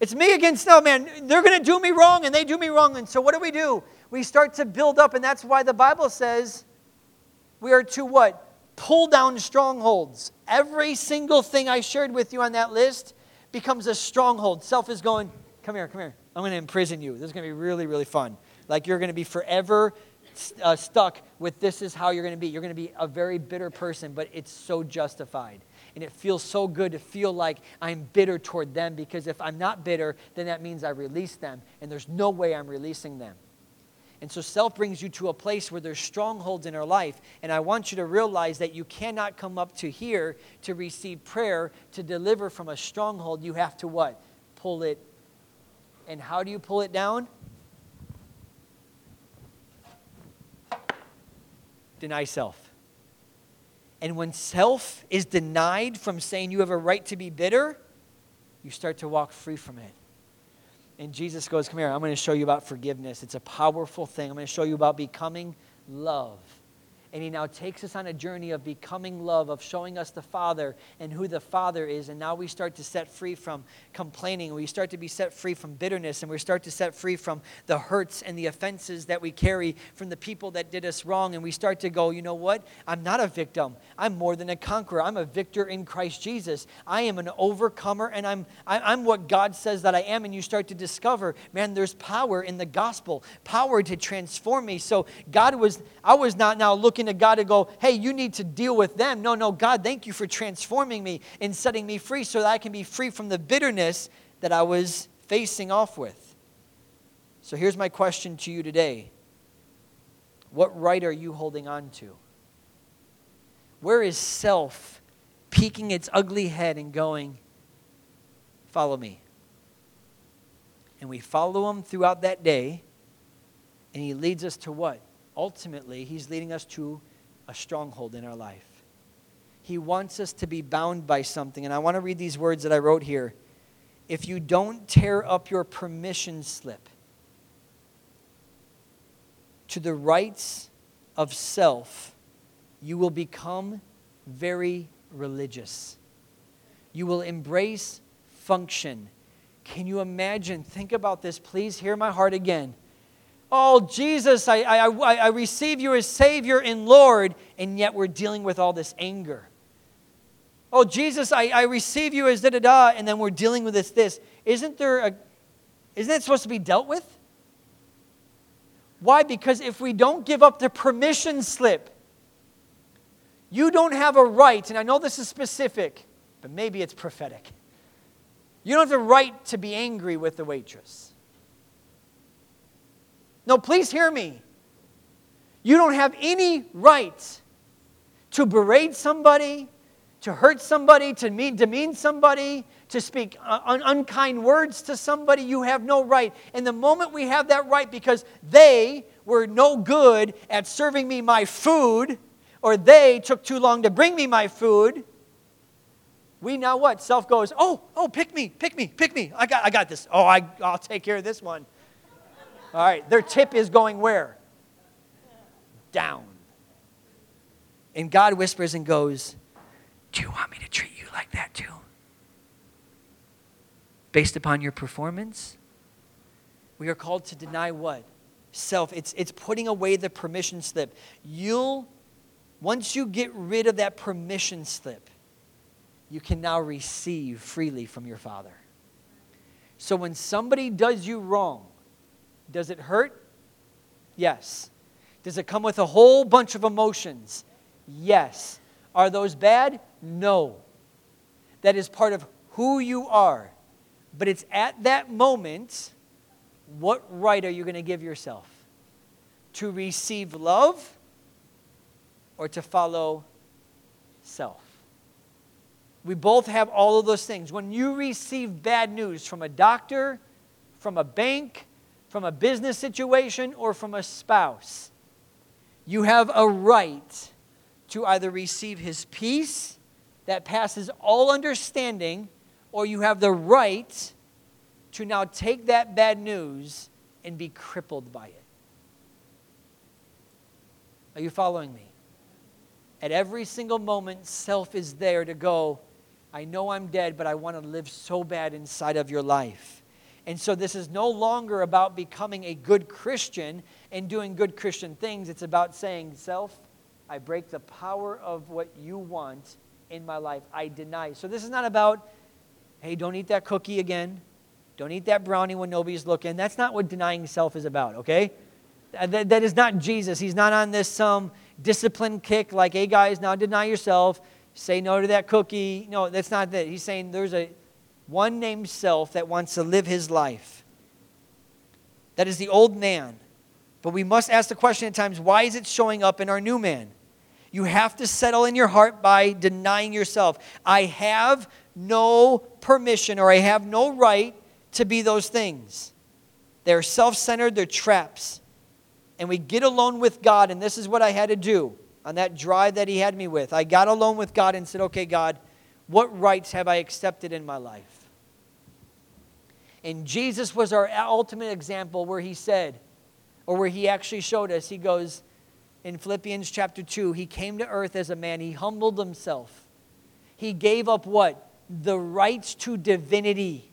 It's me against no man. They're going to do me wrong and they do me wrong. And so what do we do? We start to build up, and that's why the Bible says we are to what? Pull down strongholds. Every single thing I shared with you on that list becomes a stronghold. Self is going, come here, come here. I'm going to imprison you. This is going to be really, really fun. Like you're going to be forever uh, stuck with this is how you're going to be. You're going to be a very bitter person, but it's so justified. And it feels so good to feel like I'm bitter toward them because if I'm not bitter, then that means I release them. And there's no way I'm releasing them. And so self brings you to a place where there's strongholds in our life. And I want you to realize that you cannot come up to here to receive prayer to deliver from a stronghold. You have to what? Pull it. And how do you pull it down? Deny self. And when self is denied from saying you have a right to be bitter, you start to walk free from it. And Jesus goes, Come here, I'm going to show you about forgiveness. It's a powerful thing. I'm going to show you about becoming love. And he now takes us on a journey of becoming love, of showing us the Father and who the Father is. And now we start to set free from complaining. We start to be set free from bitterness. And we start to set free from the hurts and the offenses that we carry from the people that did us wrong. And we start to go, you know what? I'm not a victim. I'm more than a conqueror. I'm a victor in Christ Jesus. I am an overcomer and I'm, I'm what God says that I am. And you start to discover, man, there's power in the gospel, power to transform me. So God was, I was not now looking looking to God to go, hey, you need to deal with them. No, no, God, thank you for transforming me and setting me free so that I can be free from the bitterness that I was facing off with. So here's my question to you today What right are you holding on to? Where is self peeking its ugly head and going, Follow me? And we follow him throughout that day, and he leads us to what? Ultimately, He's leading us to a stronghold in our life. He wants us to be bound by something. And I want to read these words that I wrote here. If you don't tear up your permission slip to the rights of self, you will become very religious. You will embrace function. Can you imagine? Think about this. Please hear my heart again. Oh, Jesus, I, I, I, receive you as Savior and Lord, and yet we're dealing with all this anger. Oh, Jesus, I, I receive you as da da da, and then we're dealing with this this. Isn't there a, isn't that supposed to be dealt with? Why? Because if we don't give up the permission slip, you don't have a right, and I know this is specific, but maybe it's prophetic. You don't have the right to be angry with the waitress. No, please hear me. You don't have any right to berate somebody, to hurt somebody, to mean, demean somebody, to speak un- unkind words to somebody. You have no right. And the moment we have that right, because they were no good at serving me my food, or they took too long to bring me my food, we now what? Self goes, oh, oh, pick me, pick me, pick me. I got, I got this. Oh, I, I'll take care of this one. All right, their tip is going where? Down. And God whispers and goes, Do you want me to treat you like that too? Based upon your performance? We are called to deny what? Self. It's, it's putting away the permission slip. You'll, once you get rid of that permission slip, you can now receive freely from your Father. So when somebody does you wrong, does it hurt? Yes. Does it come with a whole bunch of emotions? Yes. Are those bad? No. That is part of who you are. But it's at that moment, what right are you going to give yourself? To receive love or to follow self? We both have all of those things. When you receive bad news from a doctor, from a bank, from a business situation, or from a spouse, you have a right to either receive his peace that passes all understanding, or you have the right to now take that bad news and be crippled by it. Are you following me? At every single moment, self is there to go, I know I'm dead, but I want to live so bad inside of your life. And so this is no longer about becoming a good Christian and doing good Christian things. It's about saying, Self, I break the power of what you want in my life. I deny. So this is not about, hey, don't eat that cookie again. Don't eat that brownie when nobody's looking. That's not what denying self is about, okay? That, that is not Jesus. He's not on this some discipline kick like, hey, guys, now deny yourself say no to that cookie. No, that's not that. He's saying there's a one named self that wants to live his life. That is the old man. But we must ask the question at times why is it showing up in our new man? You have to settle in your heart by denying yourself. I have no permission or I have no right to be those things. They're self centered, they're traps. And we get alone with God, and this is what I had to do on that drive that He had me with. I got alone with God and said, Okay, God, what rights have I accepted in my life? And Jesus was our ultimate example where He said, or where He actually showed us, He goes in Philippians chapter 2, He came to earth as a man, He humbled Himself. He gave up what? The rights to divinity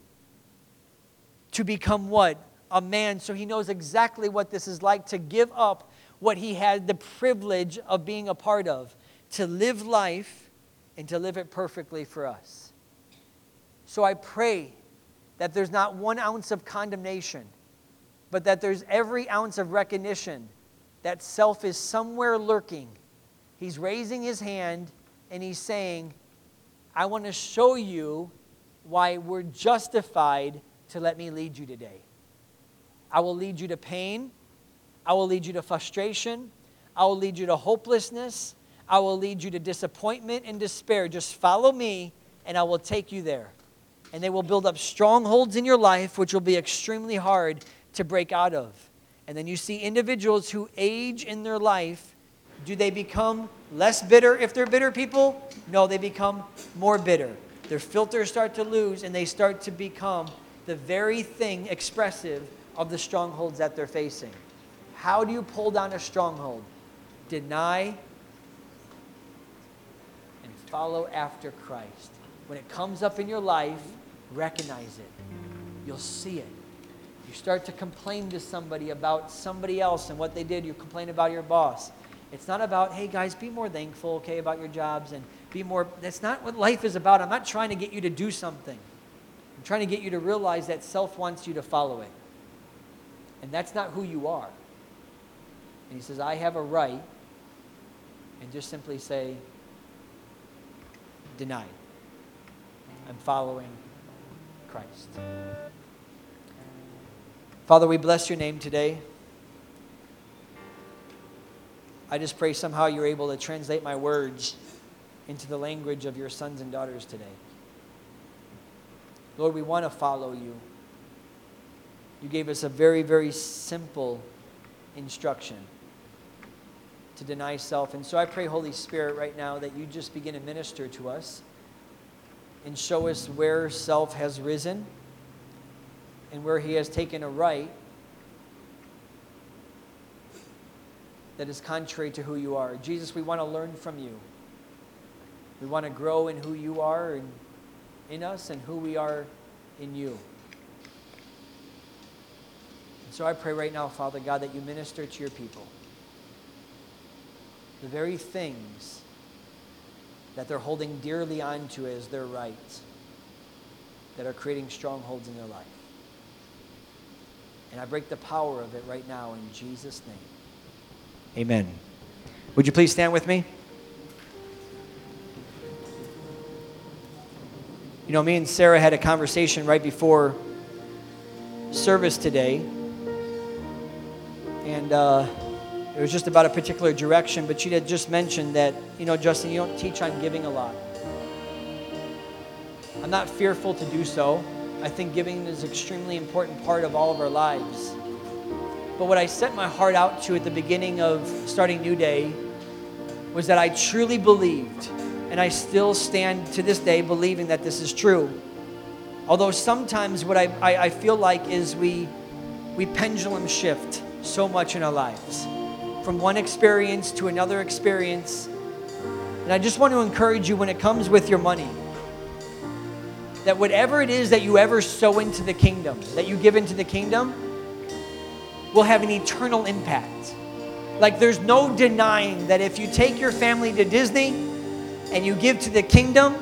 to become what? A man. So He knows exactly what this is like to give up what he had the privilege of being a part of to live life and to live it perfectly for us. So I pray that there's not one ounce of condemnation, but that there's every ounce of recognition that self is somewhere lurking. He's raising his hand and he's saying, I want to show you why we're justified to let me lead you today. I will lead you to pain. I will lead you to frustration. I will lead you to hopelessness. I will lead you to disappointment and despair. Just follow me, and I will take you there. And they will build up strongholds in your life, which will be extremely hard to break out of. And then you see individuals who age in their life. Do they become less bitter if they're bitter people? No, they become more bitter. Their filters start to lose, and they start to become the very thing expressive of the strongholds that they're facing. How do you pull down a stronghold? Deny and follow after Christ. When it comes up in your life, recognize it. You'll see it. You start to complain to somebody about somebody else and what they did. You complain about your boss. It's not about, hey guys, be more thankful, okay, about your jobs and be more. That's not what life is about. I'm not trying to get you to do something. I'm trying to get you to realize that self wants you to follow it. And that's not who you are. And he says, I have a right. And just simply say, denied. I'm following Christ. Father, we bless your name today. I just pray somehow you're able to translate my words into the language of your sons and daughters today. Lord, we want to follow you. You gave us a very, very simple instruction to deny self. And so I pray, Holy Spirit, right now that you just begin to minister to us and show us where self has risen and where he has taken a right that is contrary to who you are. Jesus, we want to learn from you. We want to grow in who you are and in us and who we are in you. And so I pray right now, Father God, that you minister to your people. The very things that they're holding dearly onto as their rights that are creating strongholds in their life. And I break the power of it right now in Jesus' name. Amen. Would you please stand with me? You know, me and Sarah had a conversation right before service today. And uh, it was just about a particular direction, but she had just mentioned that, you know, Justin, you don't teach on giving a lot. I'm not fearful to do so. I think giving is an extremely important part of all of our lives. But what I set my heart out to at the beginning of starting New Day was that I truly believed, and I still stand to this day believing that this is true. Although sometimes what I, I, I feel like is we, we pendulum shift so much in our lives from one experience to another experience. And I just want to encourage you when it comes with your money that whatever it is that you ever sow into the kingdom, that you give into the kingdom, will have an eternal impact. Like there's no denying that if you take your family to Disney and you give to the kingdom,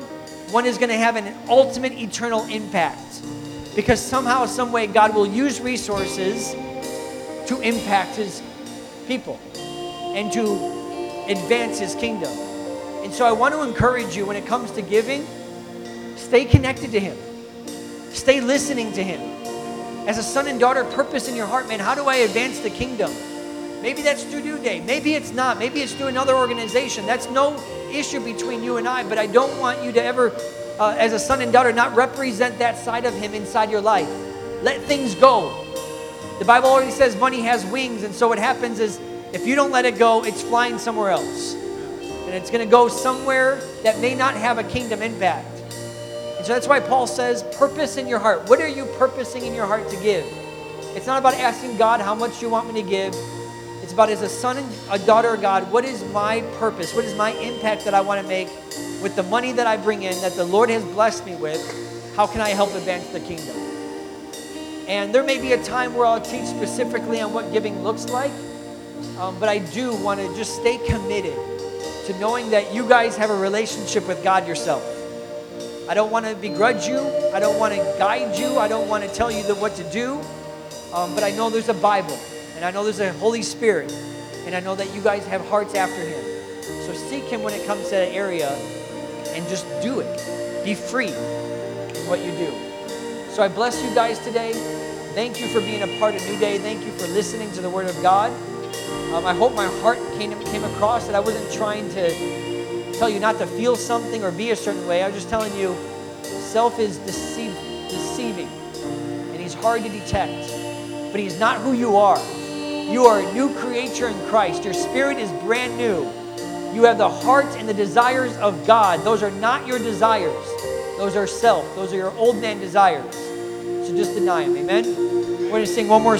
one is going to have an ultimate eternal impact. Because somehow, some way, God will use resources to impact his people and to advance his kingdom. And so I want to encourage you when it comes to giving, stay connected to him. Stay listening to him as a son and daughter purpose in your heart, man, how do I advance the kingdom? Maybe that's through New Day. Maybe it's not. Maybe it's through another organization. That's no issue between you and I, but I don't want you to ever, uh, as a son and daughter, not represent that side of Him inside your life. Let things go. The Bible already says money has wings, and so what happens is if you don't let it go, it's flying somewhere else. And it's going to go somewhere that may not have a kingdom impact. And so that's why Paul says, purpose in your heart. What are you purposing in your heart to give? It's not about asking God how much you want me to give. It's about as a son and a daughter of God, what is my purpose? What is my impact that I want to make with the money that I bring in that the Lord has blessed me with? How can I help advance the kingdom? And there may be a time where I'll teach specifically on what giving looks like, um, but I do want to just stay committed to knowing that you guys have a relationship with God yourself. I don't want to begrudge you. I don't want to guide you. I don't want to tell you what to do. Um, but I know there's a Bible, and I know there's a Holy Spirit, and I know that you guys have hearts after Him. So seek Him when it comes to that area and just do it. Be free in what you do. So I bless you guys today. Thank you for being a part of New Day. Thank you for listening to the Word of God. Um, I hope my heart came, came across that I wasn't trying to tell you not to feel something or be a certain way. I'm just telling you, self is deceive, deceiving, and he's hard to detect. But he's not who you are. You are a new creature in Christ. Your spirit is brand new. You have the heart and the desires of God. Those are not your desires. Those are self. Those are your old man desires. So just deny them. Amen. We're going to sing one more